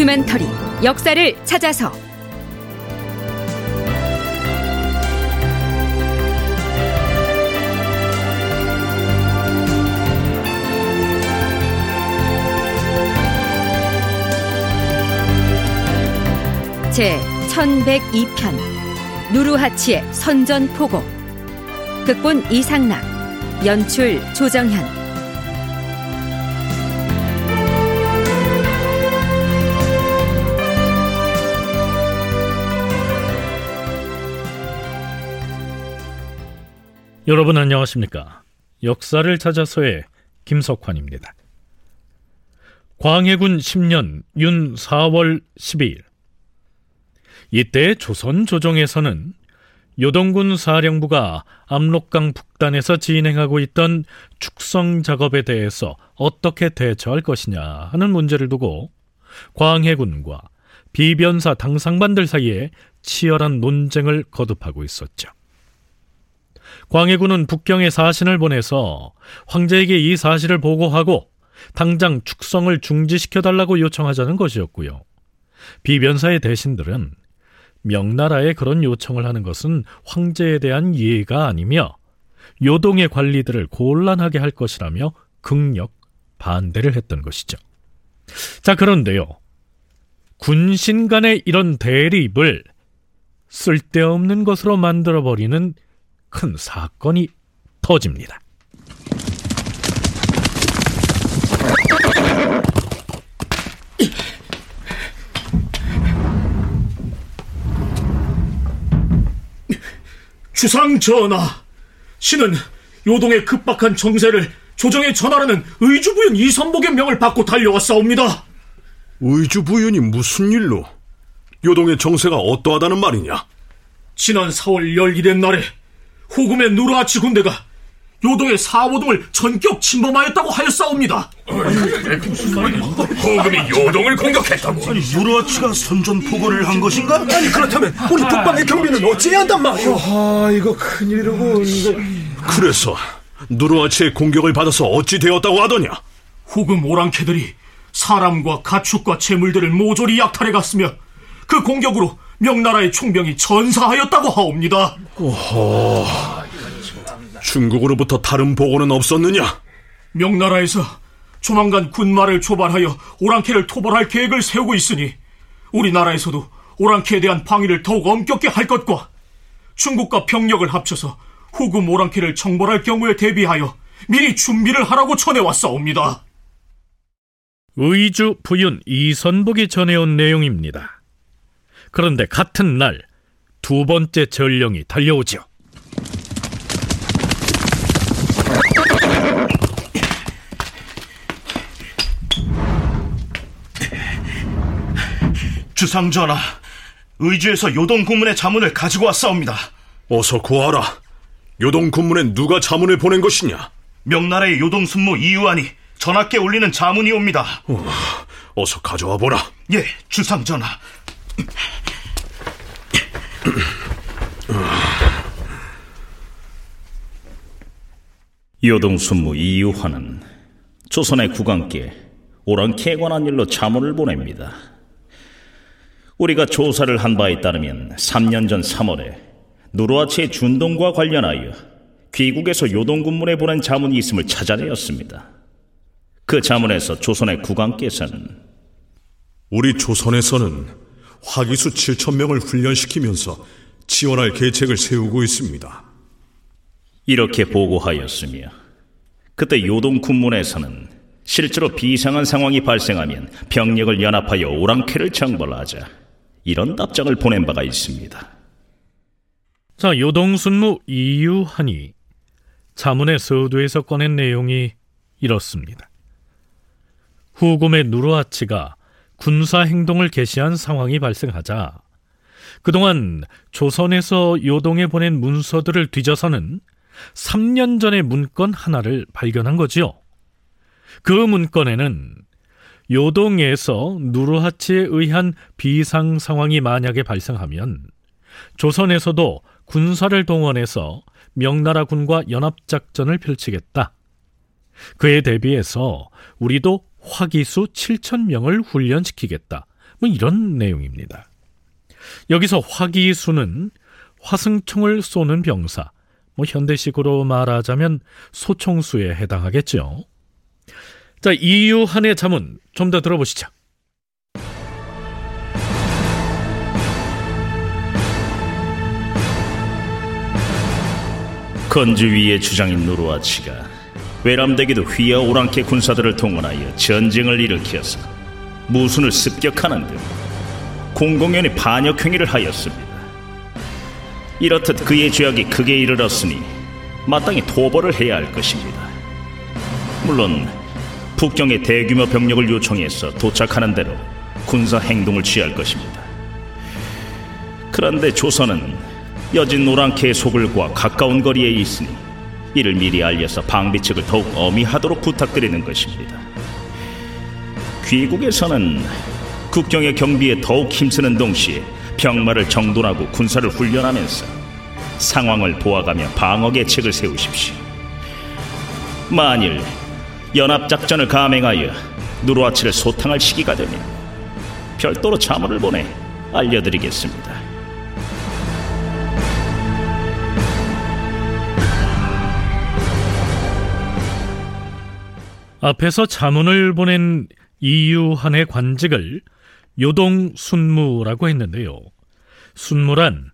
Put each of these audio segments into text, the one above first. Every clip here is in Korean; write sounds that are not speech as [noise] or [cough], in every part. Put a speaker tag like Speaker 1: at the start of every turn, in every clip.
Speaker 1: 다큐멘터리 역사를 찾아서. 제 1102편 누르하치의 선전포고. 극본 이상락 연출 조정현
Speaker 2: 여러분 안녕하십니까? 역사를 찾아서의 김석환입니다. 광해군 10년 윤 4월 12일 이때 조선 조정에서는 요동군 사령부가 압록강 북단에서 진행하고 있던 축성 작업에 대해서 어떻게 대처할 것이냐 하는 문제를 두고 광해군과 비변사 당상반들 사이에 치열한 논쟁을 거듭하고 있었죠. 광해군은 북경에 사신을 보내서 황제에게 이 사실을 보고하고 당장 축성을 중지시켜 달라고 요청하자는 것이었고요. 비변사의 대신들은 명나라에 그런 요청을 하는 것은 황제에 대한 이해가 아니며 요동의 관리들을 곤란하게 할 것이라며 극력 반대를 했던 것이죠. 자, 그런데요. 군신 간의 이런 대립을 쓸데없는 것으로 만들어버리는 큰 사건이 터집니다.
Speaker 3: 주상 전하, 신은 요동의 급박한 정세를 조정에 전하라는 의주부윤 이선복의 명을 받고 달려왔사옵니다.
Speaker 4: 의주부윤이 무슨 일로? 요동의 정세가 어떠하다는 말이냐?
Speaker 3: 지난 4월 11일 날에 호금의 누르아치 군대가 요동의 사호동을 전격 침범하였다고 하였사옵니다.
Speaker 5: 호금이 요동을 공격했다고?
Speaker 6: 아니, 누르아치가 선전포고를 한 것인가?
Speaker 7: 아니 그렇다면 우리 북방의 경비는 어찌해야 한단 말이오? 아 이거 큰일이로군 이거.
Speaker 4: 그래서 누르아치의 공격을 받아서 어찌 되었다고 하더냐?
Speaker 3: 호금 오랑캐들이 사람과 가축과 재물들을 모조리 약탈해 갔으며 그 공격으로 명나라의 총병이 전사하였다고 하옵니다.
Speaker 4: 오호. 중국으로부터 다른 보고는 없었느냐?
Speaker 3: 명나라에서 조만간 군마를 초발하여 오랑캐를 토벌할 계획을 세우고 있으니 우리나라에서도 오랑캐에 대한 방위를 더욱 엄격히 할 것과 중국과 병력을 합쳐서 후금 오랑캐를 정벌할 경우에 대비하여 미리 준비를 하라고 전해왔사옵니다.
Speaker 2: 의주 부윤 이선복이 전해온 내용입니다. 그런데 같은 날 두 번째 전령이 달려오죠.
Speaker 6: 주상 전하, 의주에서 요동 군문의 자문을 가지고 왔사옵니다.
Speaker 4: 어서 구하라. 요동 군문에 누가 자문을 보낸 것이냐?
Speaker 6: 명나라의 요동 순무 이유안이 전하께 올리는 자문이옵니다.
Speaker 4: 어, 어서 가져와 보라.
Speaker 6: 예, 주상 전하. [coughs]
Speaker 8: 요동 순무 이유환은 조선의 국왕께 오랑캐에 관한 일로 자문을 보냅니다. 우리가 조사를 한 바에 따르면 3년 전 3월에 누르아치의 준동과 관련하여 귀국에서 요동군문에 보낸 자문이 있음을 찾아내었습니다. 그 자문에서 조선의 국왕께서는
Speaker 4: 우리 조선에서는 화기수 7천 명을 훈련시키면서 지원할 계책을 세우고 있습니다.
Speaker 8: 이렇게 보고하였으며 그때 요동 군문에서는 실제로 비상한 상황이 발생하면 병력을 연합하여 오랑캐를 정벌하자 이런 답장을 보낸 바가 있습니다.
Speaker 2: 자, 요동순무 이유하니 자문의 서두에서 꺼낸 내용이 이렇습니다. 후금의 누르아치가 군사 행동을 개시한 상황이 발생하자 그동안 조선에서 요동에 보낸 문서들을 뒤져서는 3년 전의 문건 하나를 발견한 거지요. 그 문건에는 요동에서 누르하치에 의한 비상 상황이 만약에 발생하면 조선에서도 군사를 동원해서 명나라 군과 연합작전을 펼치겠다. 그에 대비해서 우리도 화기수 7천 명을 훈련시키겠다. 뭐 이런 내용입니다. 여기서 화기수는 화승총을 쏘는 병사, 뭐 현대식으로 말하자면 소총수에 해당하겠죠. 자, 이유한의 자문 좀 더 들어보시죠.
Speaker 8: 건주 위의 주장인 누르와치가 외람되기도 휘하 오랑캐 군사들을 동원하여 전쟁을 일으켜서 무순을 습격하는 등 공공연히 반역 행위를 하였습니다. 이렇듯 그의 죄악이 크게 이르렀으니 마땅히 토벌을 해야 할 것입니다. 물론 북경의 대규모 병력을 요청해서 도착하는 대로 군사 행동을 취할 것입니다. 그런데 조선은 여진 노랑캐의 소굴과 가까운 거리에 있으니 이를 미리 알려서 방비책을 더욱 어미하도록 부탁드리는 것입니다. 귀국에서는 국경의 경비에 더욱 힘쓰는 동시에 병마를 정돈하고 군사를 훈련하면서 상황을 보아가며 방어 계책을 세우십시오. 만일 연합작전을 감행하여 누르아치를 소탕할 시기가 되면 별도로 자문을 보내 알려드리겠습니다.
Speaker 2: 앞에서 자문을 보낸 이유한의 관직을 요동 순무라고 했는데요. 순무란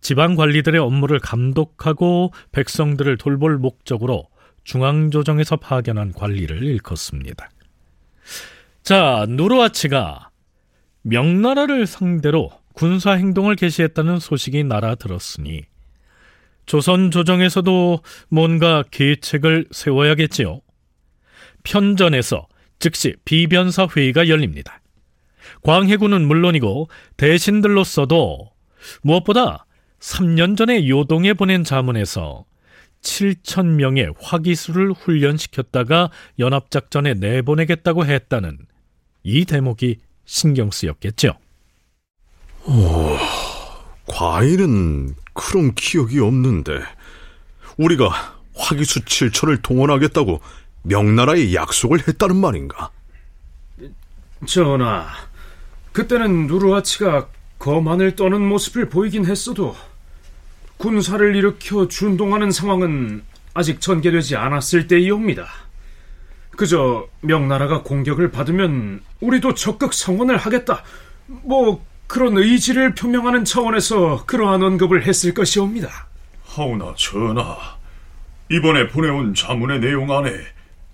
Speaker 2: 지방 관리들의 업무를 감독하고 백성들을 돌볼 목적으로 중앙조정에서 파견한 관리를 일컫습니다. 자, 누르아치가 명나라를 상대로 군사 행동을 개시했다는 소식이 날아들었으니 조선 조정에서도 뭔가 계책을 세워야겠지요. 편전에서 즉시 비변사 회의가 열립니다. 광해군은 물론이고 대신들로서도 무엇보다 3년 전에 요동에 보낸 자문에서 7천 명의 화기수를 훈련시켰다가 연합작전에 내보내겠다고 했다는 이 대목이 신경 쓰였겠죠.
Speaker 9: 오, 과일은 그런 기억이 없는데 우리가 화기수 7천을 동원하겠다고 명나라에 약속을 했다는 말인가?
Speaker 10: 전하, 그때는 누르하치가 거만을 떠는 모습을 보이긴 했어도 군사를 일으켜 준동하는 상황은 아직 전개되지 않았을 때이옵니다. 그저 명나라가 공격을 받으면 우리도 적극 성원을 하겠다. 뭐 그런 의지를 표명하는 차원에서 그러한 언급을 했을 것이옵니다.
Speaker 5: 하오나 전하, 이번에 보내온 자문의 내용 안에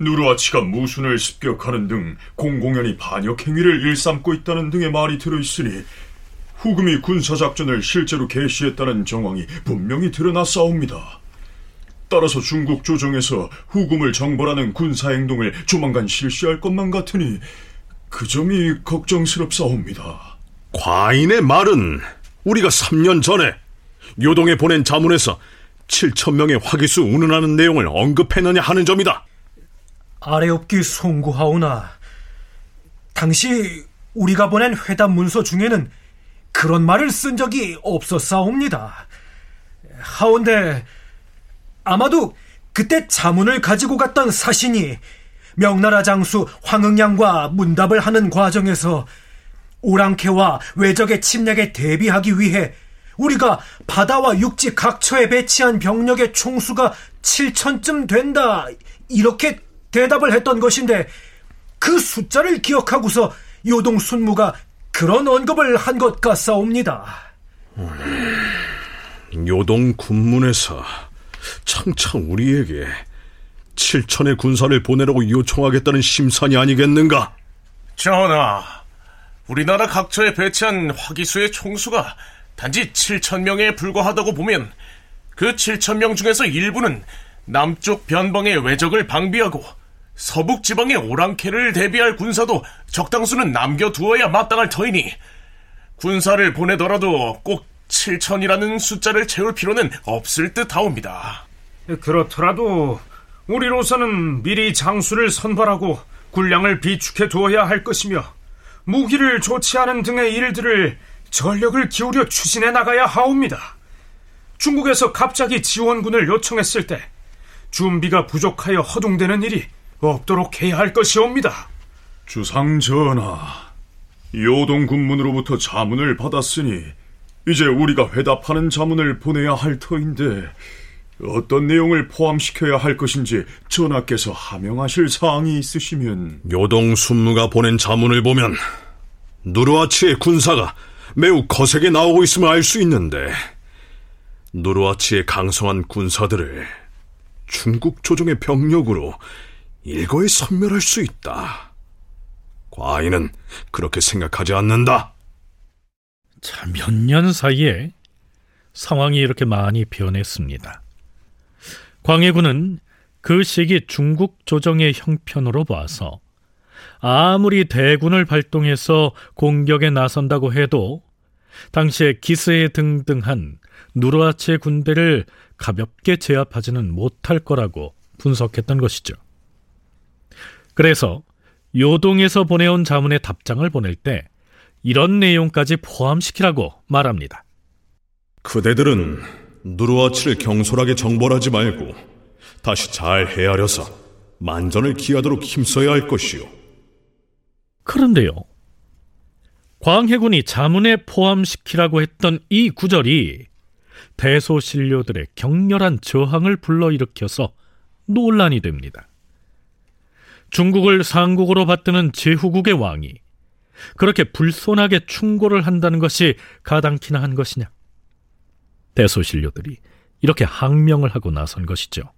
Speaker 5: 누르아치가 무순을 습격하는 등 공공연히 반역 행위를 일삼고 있다는 등의 말이 들어있으니 후금이 군사작전을 실제로 개시했다는 정황이 분명히 드러났사옵니다. 따라서 중국 조정에서 후금을 정벌하는 군사행동을 조만간 실시할 것만 같으니 그 점이 걱정스럽사옵니다.
Speaker 9: 과인의 말은 우리가 3년 전에 요동에 보낸 자문에서 7천 명의 화기수 운운하는 내용을 언급했느냐 하는 점이다.
Speaker 7: 아래옵기 송구하오나 당시 우리가 보낸 회담 문서 중에는 그런 말을 쓴 적이 없었사옵니다. 하온데 아마도 그때 자문을 가지고 갔던 사신이 명나라 장수 황응양과 문답을 하는 과정에서 오랑캐와 외적의 침략에 대비하기 위해 우리가 바다와 육지 각처에 배치한 병력의 총수가 7천쯤 된다 이렇게 대답을 했던 것인데 그 숫자를 기억하고서 요동 순무가 그런 언급을 한 것 같사옵니다.
Speaker 9: 음, 요동 군문에서 창차 우리에게 7천의 군사를 보내라고 요청하겠다는 심산이 아니겠는가?
Speaker 5: 전하, 우리나라 각처에 배치한 화기수의 총수가 단지 7천 명에 불과하다고 보면 그 7천 명 중에서 일부는 남쪽 변방의 외적을 방비하고 서북 지방의 오랑캐를 대비할 군사도 적당수는 남겨두어야 마땅할 터이니 군사를 보내더라도 꼭 7천이라는 숫자를 채울 필요는 없을 듯 하옵니다.
Speaker 10: 그렇더라도 우리로서는 미리 장수를 선발하고 군량을 비축해 두어야 할 것이며 무기를 조치하는 등의 일들을 전력을 기울여 추진해 나가야 하옵니다. 중국에서 갑자기 지원군을 요청했을 때 준비가 부족하여 허둥대는 일이 없도록 해야 할 것이옵니다.
Speaker 5: 주상 전하, 요동 군문으로부터 자문을 받았으니 이제 우리가 회답하는 자문을 보내야 할 터인데 어떤 내용을 포함시켜야 할 것인지 전하께서 하명하실 사항이 있으시면
Speaker 4: 요동 순무가 보낸 자문을 보면 누르아치의 군사가 매우 거세게 나오고 있음을 알 수 있는데 누르아치의 강성한 군사들을 중국 조정의 병력으로 일거에 섬멸할 수 있다. 과인은 그렇게 생각하지 않는다.
Speaker 2: 자, 몇 년 사이에 상황이 이렇게 많이 변했습니다. 광해군은 그 시기 중국 조정의 형편으로 봐서 아무리 대군을 발동해서 공격에 나선다고 해도 당시에 기스에 등등한 누르아치의 군대를 가볍게 제압하지는 못할 거라고 분석했던 것이죠. 그래서 요동에서 보내온 자문의 답장을 보낼 때 이런 내용까지 포함시키라고 말합니다.
Speaker 4: 그대들은 누르아치를 경솔하게 정벌하지 말고 다시 잘 헤아려서 만전을 기하도록 힘써야 할 것이오.
Speaker 2: 그런데요. 광해군이 자문에 포함시키라고 했던 이 구절이 대소신료들의 격렬한 저항을 불러일으켜서 논란이 됩니다. 중국을 상국으로 받드는 제후국의 왕이 그렇게 불손하게 충고를 한다는 것이 가당키나 한 것이냐? 대소신료들이 이렇게 항명을 하고 나선 것이죠.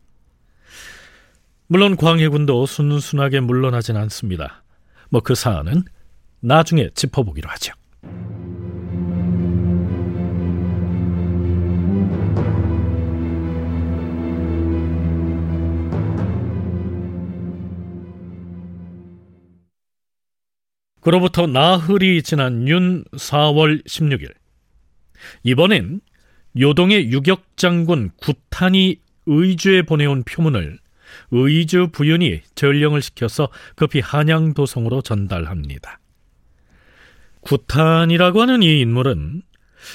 Speaker 2: 물론 광해군도 순순하게 물러나진 않습니다. 뭐 그 사안은 나중에 짚어보기로 하죠. 그로부터 나흘이 지난 윤 4월 16일 이번엔 요동의 유격장군 구탄이 의주에 보내온 표문을 의주 부윤이 전령을 시켜서 급히 한양도성으로 전달합니다. 구탄이라고 하는 이 인물은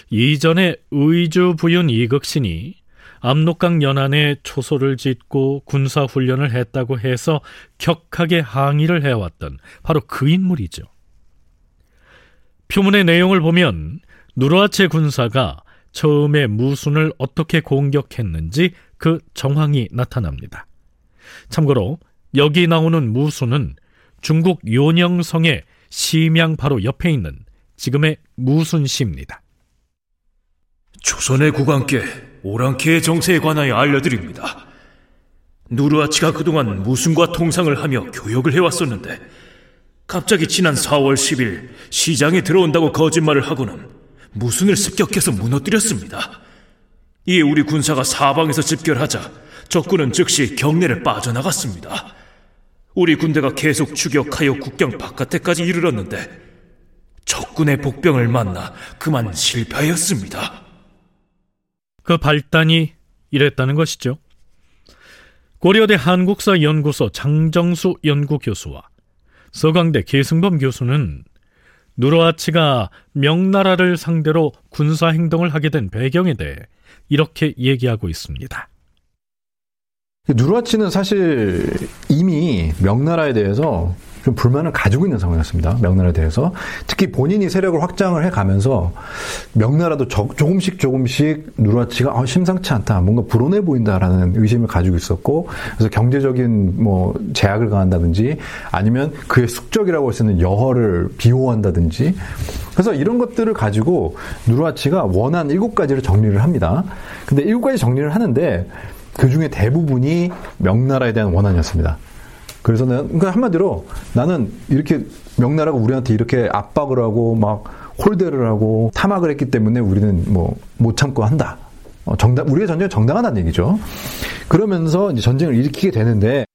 Speaker 2: 이전에 의주 부윤 이극신이 압록강 연안에 초소를 짓고 군사훈련을 했다고 해서 격하게 항의를 해왔던 바로 그 인물이죠. 표문의 내용을 보면 누르아체 군사가 처음에 무순을 어떻게 공격했는지 그 정황이 나타납니다. 참고로 여기 나오는 무순은 중국 요녕성의 심양 바로 옆에 있는 지금의 무순시입니다.
Speaker 11: 조선의 국왕께 오랑캐의 정세에 관하여 알려드립니다. 누르아치가 그동안 무순과 통상을 하며 교역을 해왔었는데 갑자기 지난 4월 10일 시장에 들어온다고 거짓말을 하고는 무순을 습격해서 무너뜨렸습니다. 이에 우리 군사가 사방에서 집결하자 적군은 즉시 경내를 빠져나갔습니다. 우리 군대가 계속 추격하여 국경 바깥에까지 이르렀는데 적군의 복병을 만나 그만 실패하였습니다.
Speaker 2: 그 발단이 이랬다는 것이죠. 고려대 한국사 연구소 장정수 연구교수와 서강대 계승범 교수는 누르아치가 명나라를 상대로 군사 행동을 하게 된 배경에 대해 이렇게 얘기하고 있습니다.
Speaker 12: 누르아치는 사실 이미 명나라에 대해서 좀 불만을 가지고 있는 상황이었습니다. 명나라에 대해서. 특히 본인이 세력을 확장을 해 가면서 명나라도 저, 조금씩 조금씩 누르아치가 아, 심상치 않다. 뭔가 불온해 보인다라는 의심을 가지고 있었고 그래서 경제적인 뭐 제약을 가한다든지 아니면 그의 숙적이라고 할 수 있는 여허를 비호한다든지 그래서 이런 것들을 가지고 누르아치가 원한 일곱 가지를 정리를 합니다. 근데 일곱 가지 정리를 하는데 그 중에 대부분이 명나라에 대한 원한이었습니다. 그래서 는 그러니까 한마디로 나는 이렇게 명나라가 우리한테 이렇게 압박을 하고 막 홀대를 하고 탐악을 했기 때문에 우리는 뭐 못 참고 한다. 어, 정당 우리의 전쟁은 정당하다는 얘기죠. 그러면서 이제 전쟁을 일으키게 되는데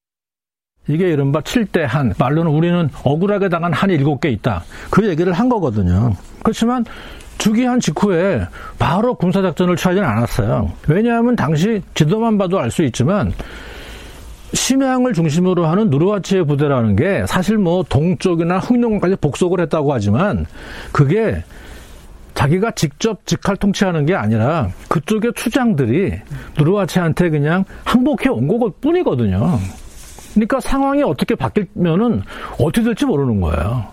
Speaker 13: 이게 이른바 7대 한, 말로는 우리는 억울하게 당한 한이 7개 있다. 그 얘기를 한 거거든요. 그렇지만 주기한 직후에 바로 군사작전을 취하지는 않았어요. 왜냐하면 당시 지도만 봐도 알 수 있지만 심양을 중심으로 하는 누르와치의 부대라는 게 사실 뭐 동쪽이나 흥룡까지 복속을 했다고 하지만 그게 자기가 직접 직할 통치하는 게 아니라 그쪽의 추장들이 누르와치한테 그냥 항복해 온 것 뿐이거든요. 그러니까 상황이 어떻게 바뀌면은 어떻게 될지 모르는 거예요.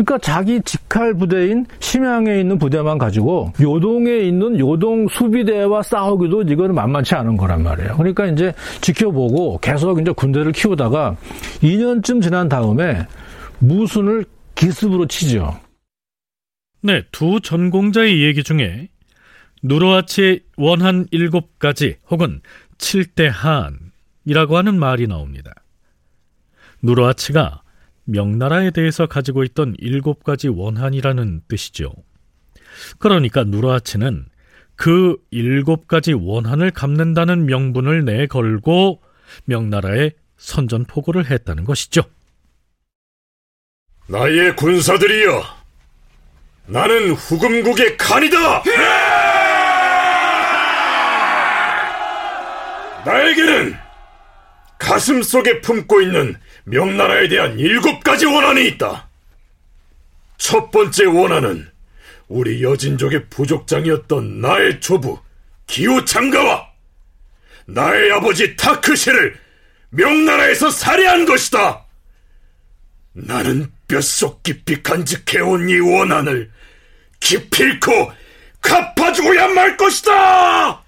Speaker 13: 그러니까 자기 직할 부대인 심양에 있는 부대만 가지고 요동에 있는 요동 수비대와 싸우기도 이거는 만만치 않은 거란 말이에요. 그러니까 이제 지켜보고 계속 이제 군대를 키우다가 2년쯤 지난 다음에 무순을 기습으로 치죠.
Speaker 2: 네, 두 전공자의 얘기 중에 누르하치의 원한 일곱 가지 혹은 칠대한이라고 하는 말이 나옵니다. 누르하치가 명나라에 대해서 가지고 있던 일곱 가지 원한이라는 뜻이죠. 그러니까 누르하치는 그 일곱 가지 원한을 갚는다는 명분을 내걸고 명나라에 선전포고를 했다는 것이죠.
Speaker 9: 나의 군사들이여, 나는 후금국의 칸이다! 나에게는 가슴 속에 품고 있는 명나라에 대한 일곱 가지 원한이 있다. 첫 번째 원한은 우리 여진족의 부족장이었던 나의 조부 기호 장가와 나의 아버지 타크시를 명나라에서 살해한 것이다. 나는 뼛속 깊이 간직해온 이 원한을 기필코 갚아주고야 말 것이다!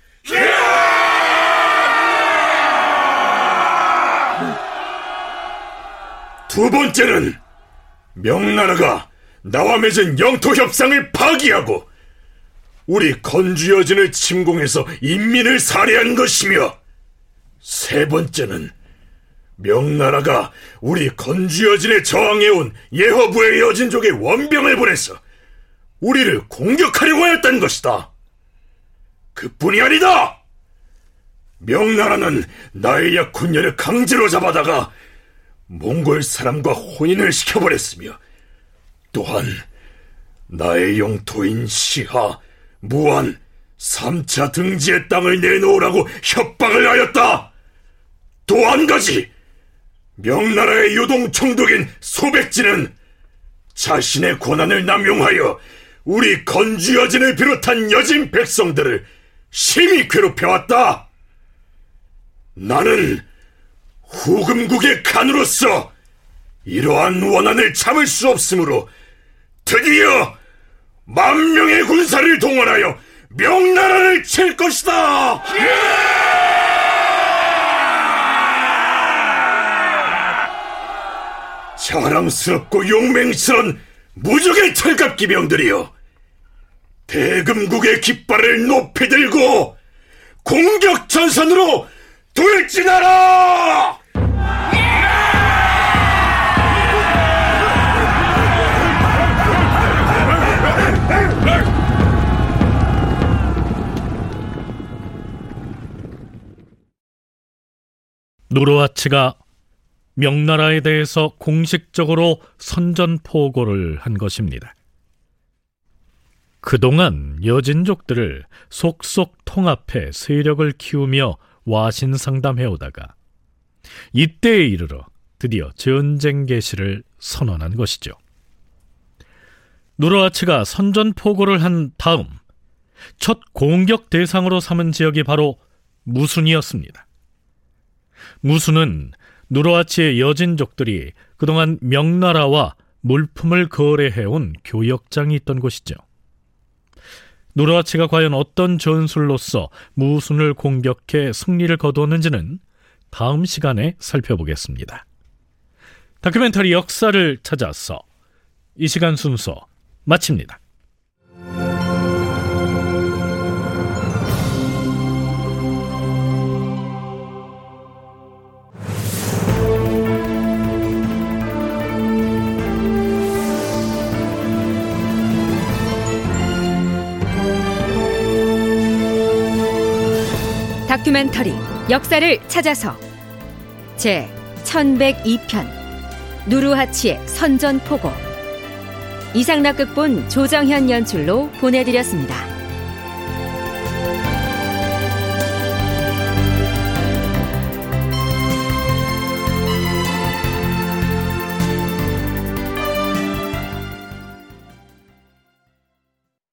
Speaker 9: 두 번째는 명나라가 나와 맺은 영토 협상을 파기하고 우리 건주 여진을 침공해서 인민을 살해한 것이며 세 번째는 명나라가 우리 건주 여진에 저항해온 예허부의 여진족의 원병을 보내서 우리를 공격하려고 하였던 것이다. 그뿐이 아니다. 명나라는 나의 약혼녀를 강제로 잡아다가 몽골 사람과 혼인을 시켜버렸으며 또한 나의 영토인 시하, 무안, 삼차 등지의 땅을 내놓으라고 협박을 하였다. 또 한 가지 명나라의 요동 총독인 소백지는 자신의 권한을 남용하여 우리 건주 여진을 비롯한 여진 백성들을 심히 괴롭혀왔다. 나는 후금국의 칸으로서 이러한 원한을 참을 수 없으므로 드디어 만 명의 군사를 동원하여 명나라를 칠 것이다. 자랑스럽고 용맹스런 무적의 철갑기병들이여 대금국의 깃발을 높이 들고 공격 전선으로 돌진하라!
Speaker 2: 누르하치가 명나라에 대해서 공식적으로 선전포고를 한 것입니다. 그동안 여진족들을 속속 통합해 세력을 키우며 와신상담해 오다가 이때에 이르러 드디어 전쟁 개시를 선언한 것이죠. 누르하치가 선전포고를 한 다음 첫 공격 대상으로 삼은 지역이 바로 무순이었습니다. 무순은 누르하치의 여진족들이 그동안 명나라와 물품을 거래해온 교역장이 있던 곳이죠. 누르하치가 과연 어떤 전술로서 무순을 공격해 승리를 거두었는지는 다음 시간에 살펴보겠습니다. 다큐멘터리 역사를 찾아서 이 시간 순서 마칩니다.
Speaker 1: 다큐멘터리 역사를 찾아서 제 1102편 누르하치의 선전포고 이상락 극본 조정현 연출로 보내드렸습니다.